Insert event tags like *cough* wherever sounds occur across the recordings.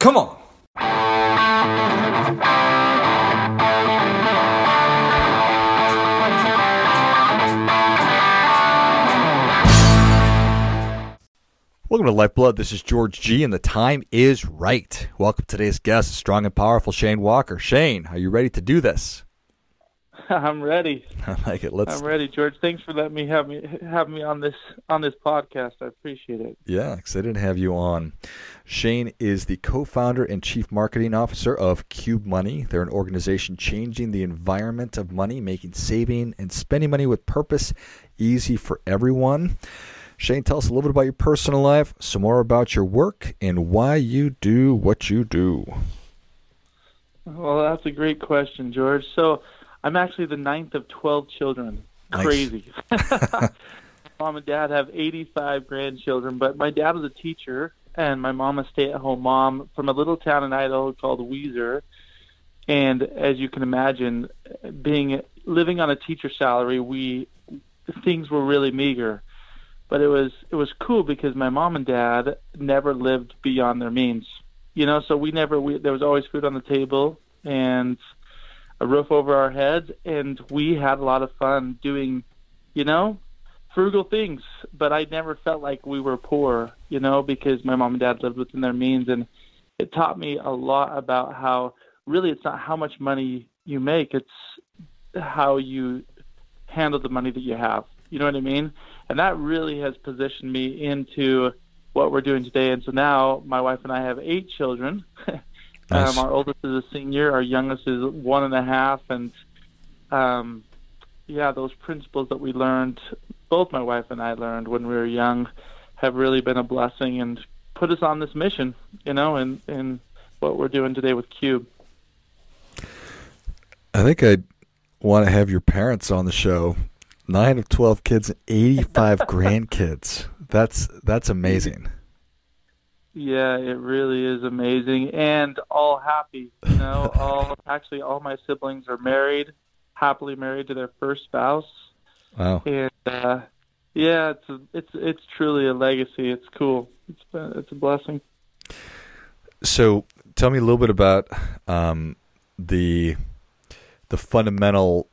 Come on. Welcome to Lifeblood. This is George G, and the time is right. Welcome to today's guest, strong and powerful Shane Walker. Shane, are you ready to do this? *laughs* I'm ready. I like it. Let's. I'm ready, George. Thanks for letting me have me have me on this on this podcast. I appreciate it. Yeah, excited to have you on. Shane is the co-founder and chief marketing officer of Qube Money. They're an organization changing the environment of money, making saving and spending money with purpose easy for everyone. Shane, tell us a little bit about your personal life, some more about your work, and why you do what you do. Well, that's a great question, George. So, I'm actually the ninth of 12 children. Nice. Crazy. *laughs* *laughs* mom and dad have 85 grandchildren, but my dad was a teacher, and my mom a stay-at-home mom from a little town in Idaho called Weiser. And as you can imagine, being living on a teacher salary, we things were really meager but it was it was cool because my mom and dad never lived beyond their means you know so we never we there was always food on the table and a roof over our heads and we had a lot of fun doing you know frugal things but i never felt like we were poor you know because my mom and dad lived within their means and it taught me a lot about how really it's not how much money you make it's how you handle the money that you have you know what i mean and that really has positioned me into what we're doing today. And so now my wife and I have eight children. *laughs* Nice. um, our oldest is a senior, our youngest is one and a half, and um, yeah, those principles that we learned, both my wife and I learned when we were young, have really been a blessing and put us on this mission, you know, and in what we're doing today with Qube. I think I want to have your parents on the show. Nine of twelve kids, and eighty-five *laughs* grandkids. That's that's amazing. Yeah, it really is amazing and all happy. You know, *laughs* all actually all my siblings are married, happily married to their first spouse. Wow. And uh yeah, it's a, it's it's truly a legacy. It's cool. It's been, it's a blessing. So, tell me a little bit about um, the the fundamental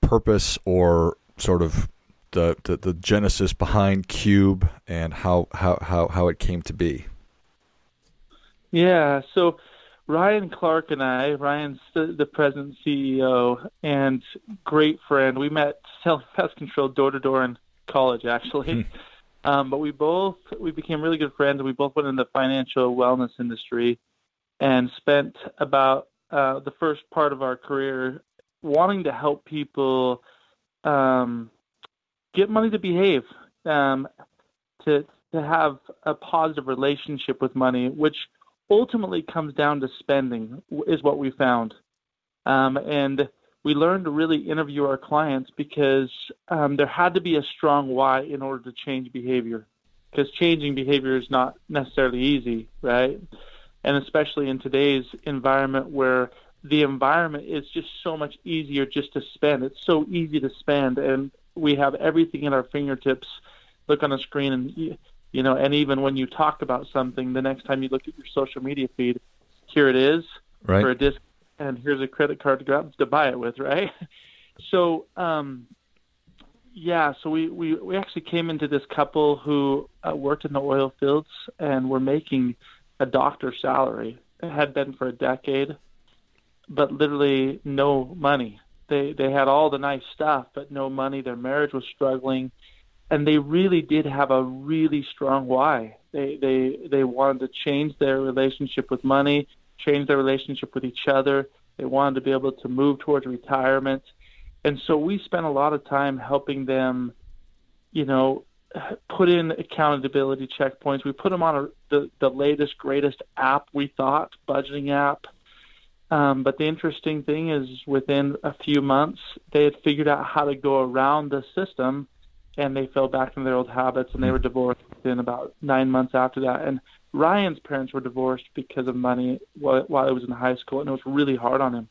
purpose or sort of the, the, the genesis behind Qube and how, how, how, how it came to be. Yeah, so Ryan Clark and I, Ryan's the, the president CEO and great friend. We met selling *laughs* pest control door to door in college, actually. *laughs* um, but we both we became really good friends. We both went in the financial wellness industry and spent about uh, the first part of our career wanting to help people um, get money to behave, um, to to have a positive relationship with money, which ultimately comes down to spending, is what we found. Um, and we learned to really interview our clients because um, there had to be a strong why in order to change behavior. Because changing behavior is not necessarily easy, right? And especially in today's environment where the environment is just so much easier just to spend. It's so easy to spend, and we have everything at our fingertips. Look on a screen, and you know, and even when you talk about something, the next time you look at your social media feed, here it is Right. for a disc, and here's a credit card to grab to buy it with, right? *laughs* So, um, yeah, so we, we, we actually came into this couple who uh, worked in the oil fields and were making a doctor's salary. It had been for a decade, but literally no money. They they had all the nice stuff, but no money. Their marriage was struggling, and they really did have a really strong why. They they they wanted to change their relationship with money, change their relationship with each other. They wanted to be able to move towards retirement, and so we spent a lot of time helping them, you know, put in accountability checkpoints. We put them on a, the the latest greatest app we thought budgeting app. Um, but the interesting thing is, within a few months, they had figured out how to go around the system, and they fell back into their old habits, and they hmm. were divorced within about nine months after that. And Ryan's parents were divorced because of money while, while he was in high school, and it was really hard on him.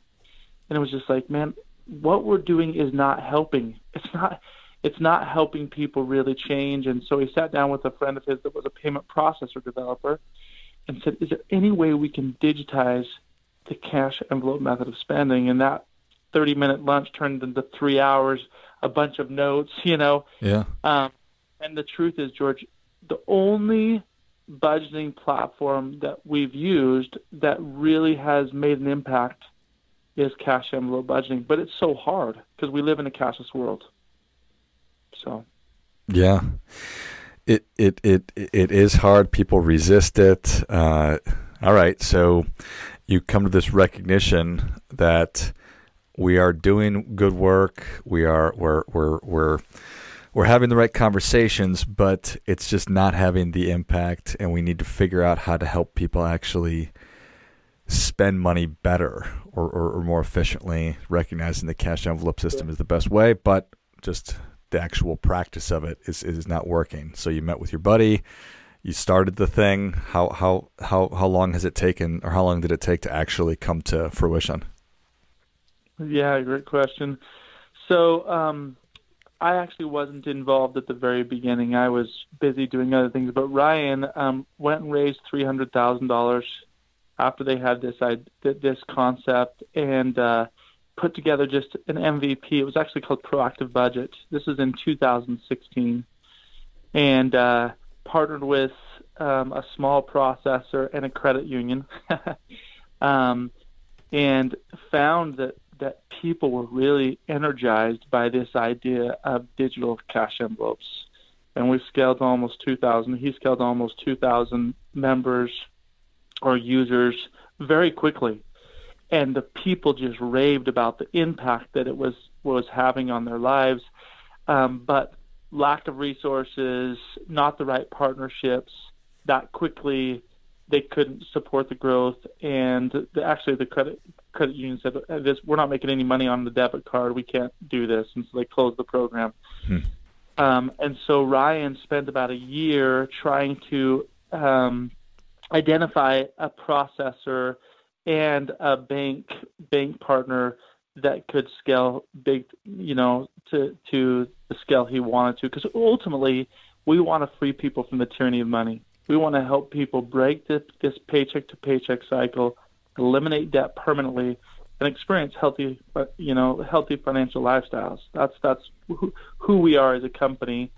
And it was just like, man, what we're doing is not helping. *laughs* It's not. It's not helping people really change. And so he sat down with a friend of his that was a payment processor developer, and said, "Is there any way we can digitize the cash envelope method of spending?" And that 30-minute lunch turned into three hours, a bunch of notes, you know. Yeah. Um, and the truth is, George, the only budgeting platform that we've used that really has made an impact is cash envelope budgeting. But it's so hard because we live in a cashless world. So. Yeah. It it it it is hard. People resist it. Uh, all right, so you come to this recognition that we are doing good work. We are we're we're we're we're having the right conversations, but it's just not having the impact, and we need to figure out how to help people actually spend money better or, or, or more efficiently, recognizing the cash envelope system is the best way, but just the actual practice of it is, is not working. So you met with your buddy, you started the thing. How how how how long has it taken, or how long did it take to actually come to fruition? Yeah, great question. So um, I actually wasn't involved at the very beginning. I was busy doing other things. But Ryan um, went and raised three hundred thousand dollars after they had this I, this concept and uh, put together just an MVP. It was actually called Proactive Budget. This was in 2016, and uh, partnered with um, a small processor and a credit union, *laughs* um, and found that that people were really energized by this idea of digital cash envelopes. And we scaled almost 2,000. He scaled almost 2,000 members or users very quickly. And the people just raved about the impact that it was was having on their lives. Um, but lack of resources, not the right partnerships, that quickly they couldn't support the growth. And the, actually, the credit credit union said, uh, "This we're not making any money on the debit card. We can't do this," and so they closed the program. Hmm. Um, and so Ryan spent about a year trying to um, identify a processor and a bank bank partner that could scale big, you know, to to the scale he wanted to. Because ultimately, we want to free people from the tyranny of money. We want to help people break this, this paycheck to paycheck cycle, eliminate debt permanently, and experience healthy, you know, healthy financial lifestyles. That's that's who, who we are as a company,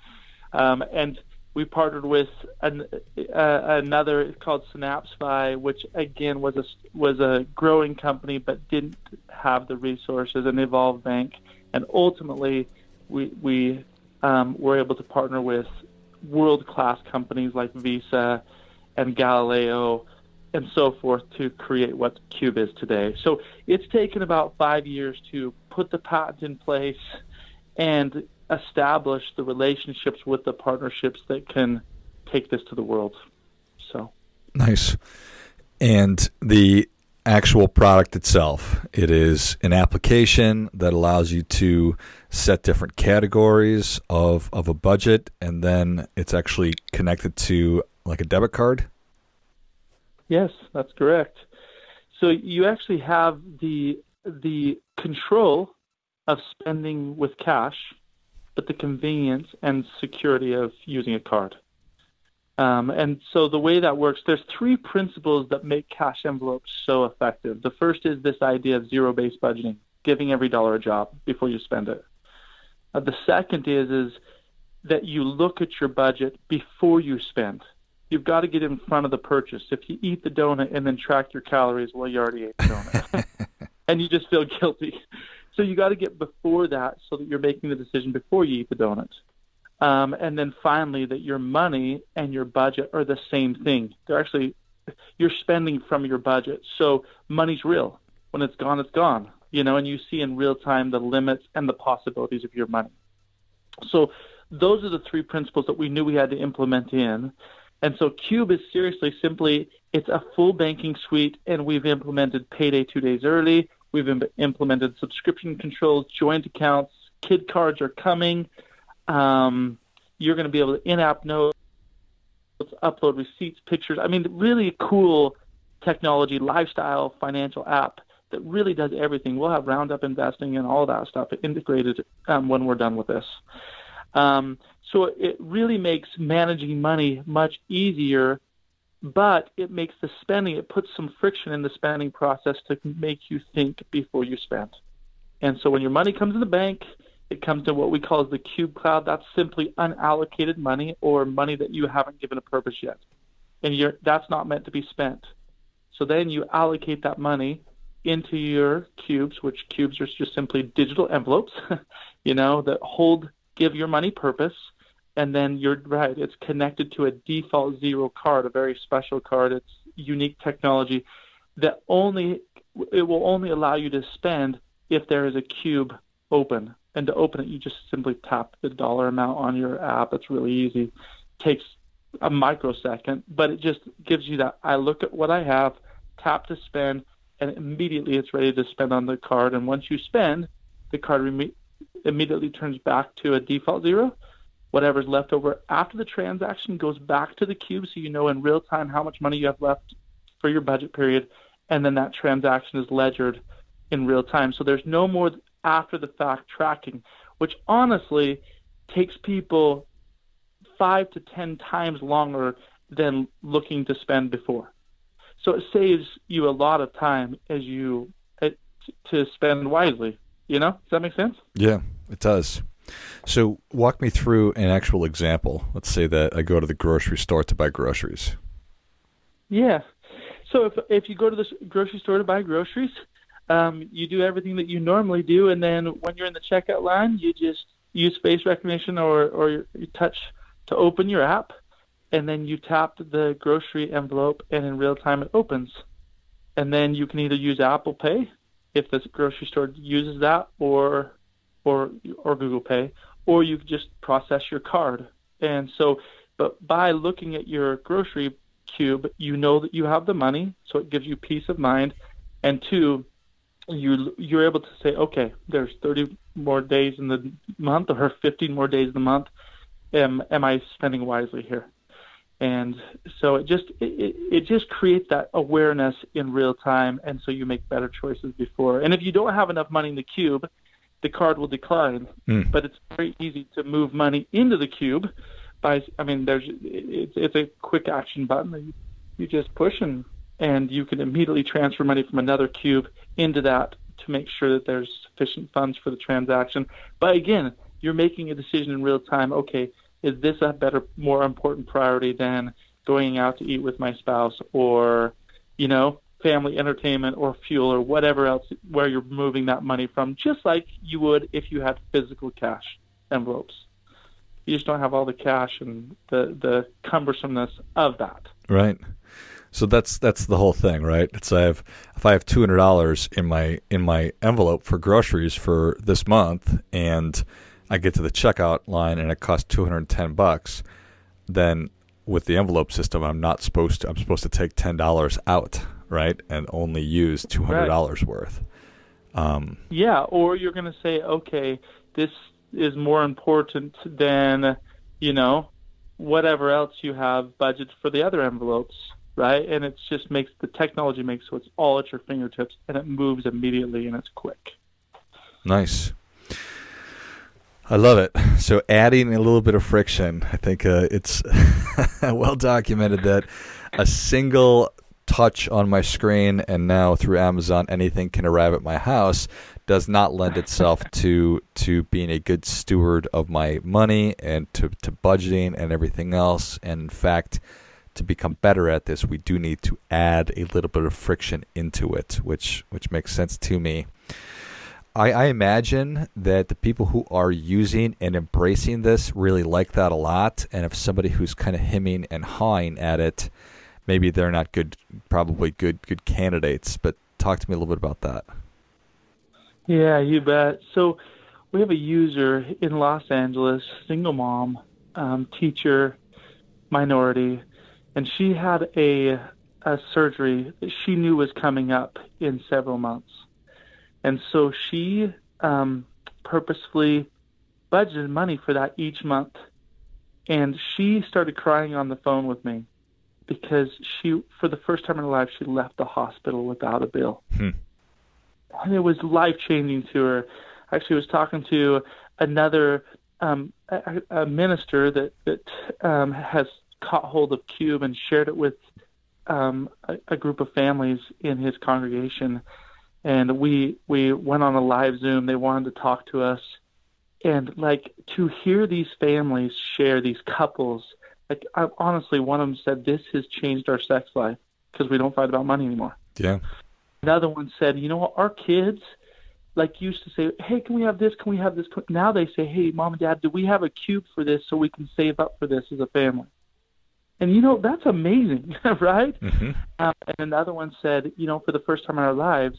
um, and we partnered with an, uh, another called Synapsify, which again was a was a growing company but didn't have the resources, an Evolve Bank, and ultimately we we um, were able to partner with world class companies like Visa and Galileo and so forth to create what Qube is today. So it's taken about five years to put the patent in place and establish the relationships with the partnerships that can take this to the world. So nice. And the actual product itself, it is an application that allows you to set different categories of of a budget and then it's actually connected to like a debit card. Yes, that's correct. So you actually have the the control of spending with cash but the convenience and security of using a card. Um, and so the way that works, there's three principles that make cash envelopes so effective. The first is this idea of zero-based budgeting, giving every dollar a job before you spend it. Uh, the second is is that you look at your budget before you spend. You've got to get in front of the purchase. If you eat the donut and then track your calories, well, you already ate the donut, *laughs* and you just feel guilty. So you got to get before that so that you're making the decision before you eat the donut. Um, and then finally, that your money and your budget are the same thing. They're actually, you're spending from your budget. So money's real. When it's gone, it's gone. You know, and you see in real time the limits and the possibilities of your money. So those are the three principles that we knew we had to implement in. And so Qube is seriously simply, it's a full banking suite, and we've implemented payday two days early. We've Im- implemented subscription controls, joint accounts, kid cards are coming. Um, you're going to be able to in-app notes, upload receipts, pictures. I mean, really cool technology, lifestyle, financial app that really does everything. We'll have Roundup investing and all that stuff integrated um, when we're done with this. Um, so it really makes managing money much easier but it makes the spending, it puts some friction in the spending process to make you think before you spend. And so when your money comes in the bank, it comes to what we call the cube cloud. That's simply unallocated money or money that you haven't given a purpose yet. And that's not meant to be spent. So then you allocate that money into your cubes, which cubes are just simply digital envelopes, *laughs* you know, that hold, give your money purpose. And then you're right, it's connected to a default zero card, a very special card. It's unique technology that only, it will only allow you to spend if there is a cube open. And to open it, you just simply tap the dollar amount on your app. It's really easy. takes a microsecond, but it just gives you that. I look at what I have, tap to spend, and immediately it's ready to spend on the card. And once you spend, the card rem- immediately turns back to a default zero. Whatever's left over after the transaction goes back to the cube, so you know in real time how much money you have left for your budget period, and then that transaction is ledgered in real time. So there's no more after the fact tracking, which honestly takes people five to ten times longer than looking to spend before. So it saves you a lot of time as you uh, to spend wisely. You know, does that make sense? Yeah, it does. So walk me through an actual example. Let's say that I go to the grocery store to buy groceries. Yeah. So if if you go to the grocery store to buy groceries, um, you do everything that you normally do, and then when you're in the checkout line, you just use face recognition or or you touch to open your app, and then you tap the grocery envelope, and in real time it opens. And then you can either use Apple Pay if the grocery store uses that, or or or Google Pay, or you just process your card. And so, but by looking at your grocery cube, you know that you have the money, so it gives you peace of mind. And two, you you're able to say, okay, there's 30 more days in the month, or 15 more days in the month. Am am I spending wisely here? and so it just it, it just creates that awareness in real time and so you make better choices before and if you don't have enough money in the cube the card will decline mm. but it's very easy to move money into the cube by i mean there's it's it's a quick action button that you, you just push and and you can immediately transfer money from another cube into that to make sure that there's sufficient funds for the transaction but again you're making a decision in real time okay is this a better, more important priority than going out to eat with my spouse or, you know, family entertainment or fuel or whatever else where you're moving that money from, just like you would if you had physical cash envelopes. You just don't have all the cash and the the cumbersomeness of that. Right. So that's that's the whole thing, right? It's I have if I have two hundred dollars in my in my envelope for groceries for this month and I get to the checkout line and it costs 210 bucks, then with the envelope system, I'm not supposed to. I'm supposed to take ten dollars out, right, and only use two hundred dollars right. worth. Um, yeah, or you're going to say, okay, this is more important than you know whatever else you have budgeted for the other envelopes, right? And it just makes the technology makes so it's all at your fingertips and it moves immediately and it's quick. Nice. I love it. So adding a little bit of friction, I think uh, it's *laughs* well documented that a single touch on my screen and now through Amazon anything can arrive at my house does not lend itself *laughs* to to being a good steward of my money and to, to budgeting and everything else. And in fact, to become better at this, we do need to add a little bit of friction into it, which which makes sense to me. I, I imagine that the people who are using and embracing this really like that a lot. And if somebody who's kind of hemming and hawing at it, maybe they're not good, probably good, good candidates. But talk to me a little bit about that. Yeah, you bet. So we have a user in Los Angeles, single mom, um, teacher, minority, and she had a, a surgery that she knew was coming up in several months and so she um, purposefully budgeted money for that each month. And she started crying on the phone with me because she, for the first time in her life, she left the hospital without a bill. Hmm. And it was life changing to her. I actually was talking to another um, a, a minister that that um, has caught hold of Qube and shared it with um, a, a group of families in his congregation, and we we went on a live Zoom. They wanted to talk to us, and like to hear these families share these couples. Like I, honestly, one of them said, "This has changed our sex life because we don't fight about money anymore." Yeah. Another one said, "You know what? Our kids." like used to say, "Hey, can we have this? Can we have this?" Now they say, "Hey, mom and dad, do we have a cube for this so we can save up for this as a family?" And you know that's amazing, *laughs* right? Mm-hmm. Um, and another one said, "You know, for the first time in our lives,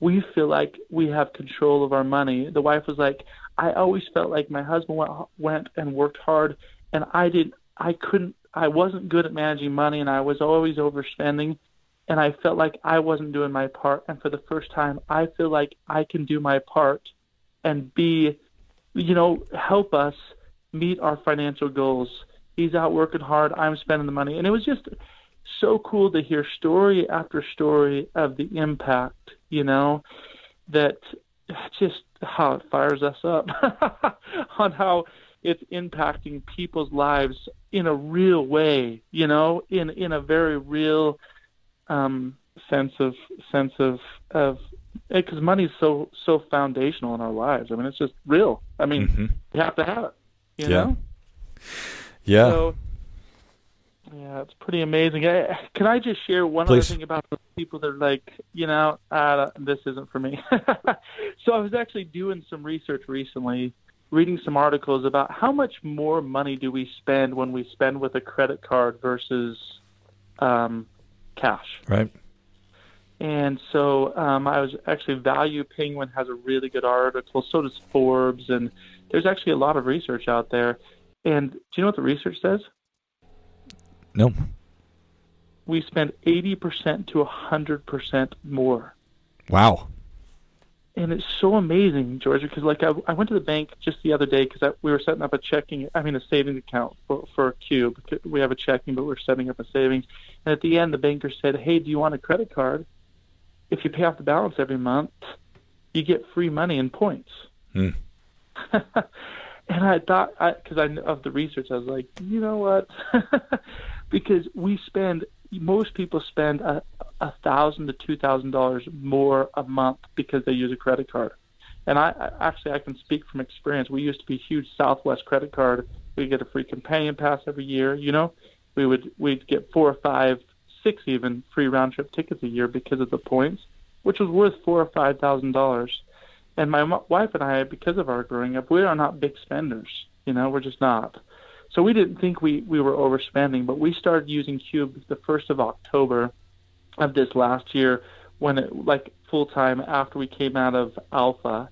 we feel like we have control of our money." The wife was like, "I always felt like my husband went went and worked hard, and I didn't. I couldn't. I wasn't good at managing money, and I was always overspending." and I felt like I wasn't doing my part. And for the first time, I feel like I can do my part and be, you know, help us meet our financial goals. He's out working hard. I'm spending the money. And it was just so cool to hear story after story of the impact, you know, that just how it fires us up *laughs* on how it's impacting people's lives in a real way, you know, in in a very real um, sense of sense of of because money is so so foundational in our lives. I mean, it's just real. I mean, mm-hmm. you have to have it. You yeah. know. Yeah. So, yeah, it's pretty amazing. Can I just share one Please. other thing about the people that are like, you know, uh, this isn't for me. *laughs* so I was actually doing some research recently, reading some articles about how much more money do we spend when we spend with a credit card versus um, cash. Right. And so um, I was actually Value Penguin has a really good article. So does Forbes, and there's actually a lot of research out there. And do you know what the research says? No. We spend 80% to 100% more. Wow and it's so amazing, Georgia, because like I, I went to the bank just the other day because we were setting up a checking, I mean a savings account for for Qube. We have a checking, but we're setting up a savings. And at the end, the banker said, "Hey, do you want a credit card? If you pay off the balance every month, you get free money and points." Hmm. *laughs* and I thought, because I, I of the research, I was like, you know what? *laughs* because we spend most people spend a a thousand to two thousand dollars more a month because they use a credit card. And I, actually I can speak from experience. We used to be huge Southwest credit card. We get a free companion pass every year. You know, we would we'd get four or five, six even free round trip tickets a year because of the points, which was worth four or five thousand dollars. And my wife and I, because of our growing up, we are not big spenders. You know, we're just not. So we didn't think we, we were overspending, but we started using Qube the 1st of October of this last year when it, like full time after we came out of Alpha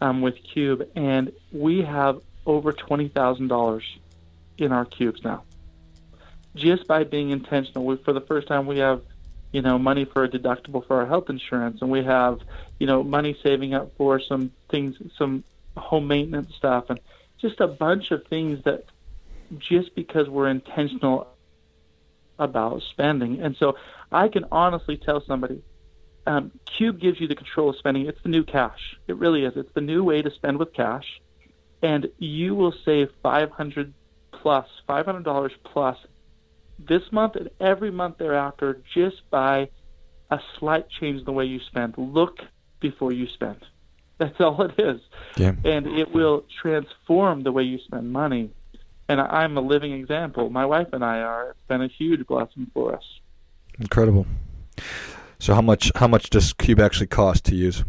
um, with Qube. And we have over $20,000 in our cubes now. Just by being intentional. We, for the first time, we have you know, money for a deductible for our health insurance, and we have, you know, money saving up for some things, some home maintenance stuff, and just a bunch of things that just because we're intentional about spending. And so I can honestly tell somebody, um, Qube gives you the control of spending. It's the new cash. It really is. It's the new way to spend with cash, and you will save 500 plus, $500 plus this month and every month thereafter just by a slight change in the way you spend. Look before you spend. *laughs* That's all it is. Yeah. And it will transform the way you spend money and I'm a living example. My wife and I are. It's been a huge blessing for us. Incredible. So how much how much does Qube actually cost to use?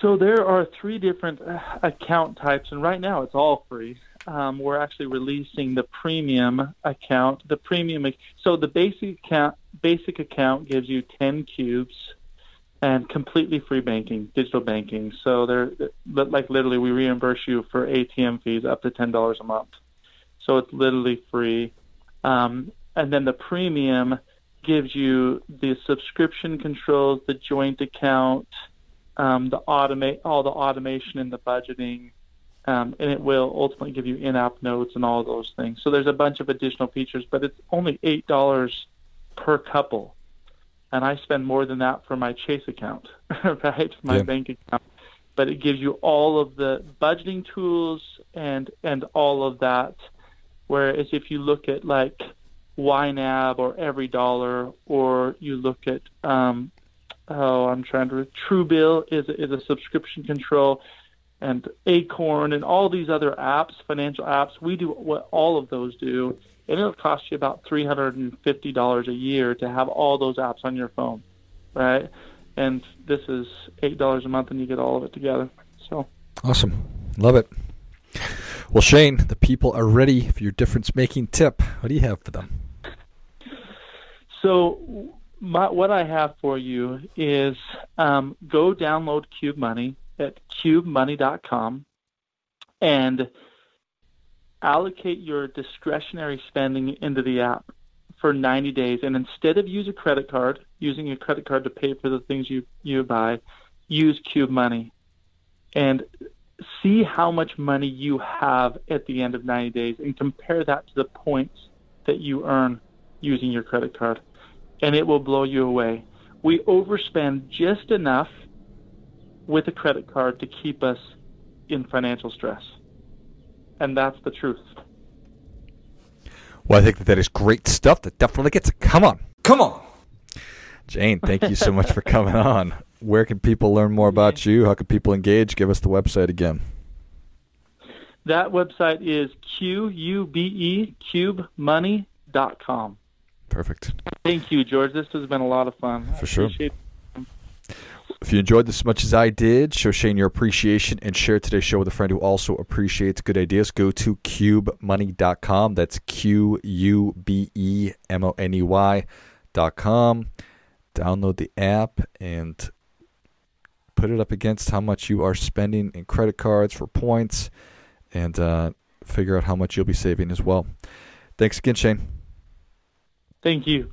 So there are three different uh, account types, and right now it's all free. Um, we're actually releasing the premium account. The premium, so the basic account, basic account gives you 10 cubes and completely free banking, digital banking. So they're like literally we reimburse you for ATM fees up to ten dollars a month. So it's literally free. Um, and then the premium gives you the subscription controls, the joint account, um, the automate all the automation and the budgeting, um, and it will ultimately give you in-app notes and all those things. So there's a bunch of additional features, but it's only eight dollars per couple and I spend more than that for my Chase account, *laughs* right? My yeah. bank account. But it gives you all of the budgeting tools and and all of that. Whereas if you look at like YNAB or Every Dollar, or you look at um, oh, I'm trying to Truebill is is a subscription control, and Acorn and all these other apps, financial apps. We do what all of those do, and it'll cost you about three hundred and fifty dollars a year to have all those apps on your phone, right? And this is eight dollars a month, and you get all of it together. So awesome, love it. Well, Shane, the people are ready for your difference making tip. What do you have for them? So, my, what I have for you is um, go download Qube Money at qubemoney.com and allocate your discretionary spending into the app for 90 days. And instead of use a credit card, using a credit card to pay for the things you, you buy, use Qube Money. And see how much money you have at the end of 90 days and compare that to the points that you earn using your credit card. And it will blow you away. We overspend just enough with a credit card to keep us in financial stress. And that's the truth. Well, I think that that is great stuff. That definitely gets it. Come on. Come on. Shane, thank you so much for coming on. Where can people learn more about you? How can people engage? Give us the website again. That website is Q-U-B-E, qubemoney.com. Perfect. Thank you, George. This has been a lot of fun. For sure. If you enjoyed this as much as I did, show Shane your appreciation and share today's show with a friend who also appreciates good ideas. Go to qubemoney.com. That's Q U B E M O N E Y.com. Download the app and put it up against how much you are spending in credit cards for points and uh, figure out how much you'll be saving as well. Thanks again, Shane. Thank you.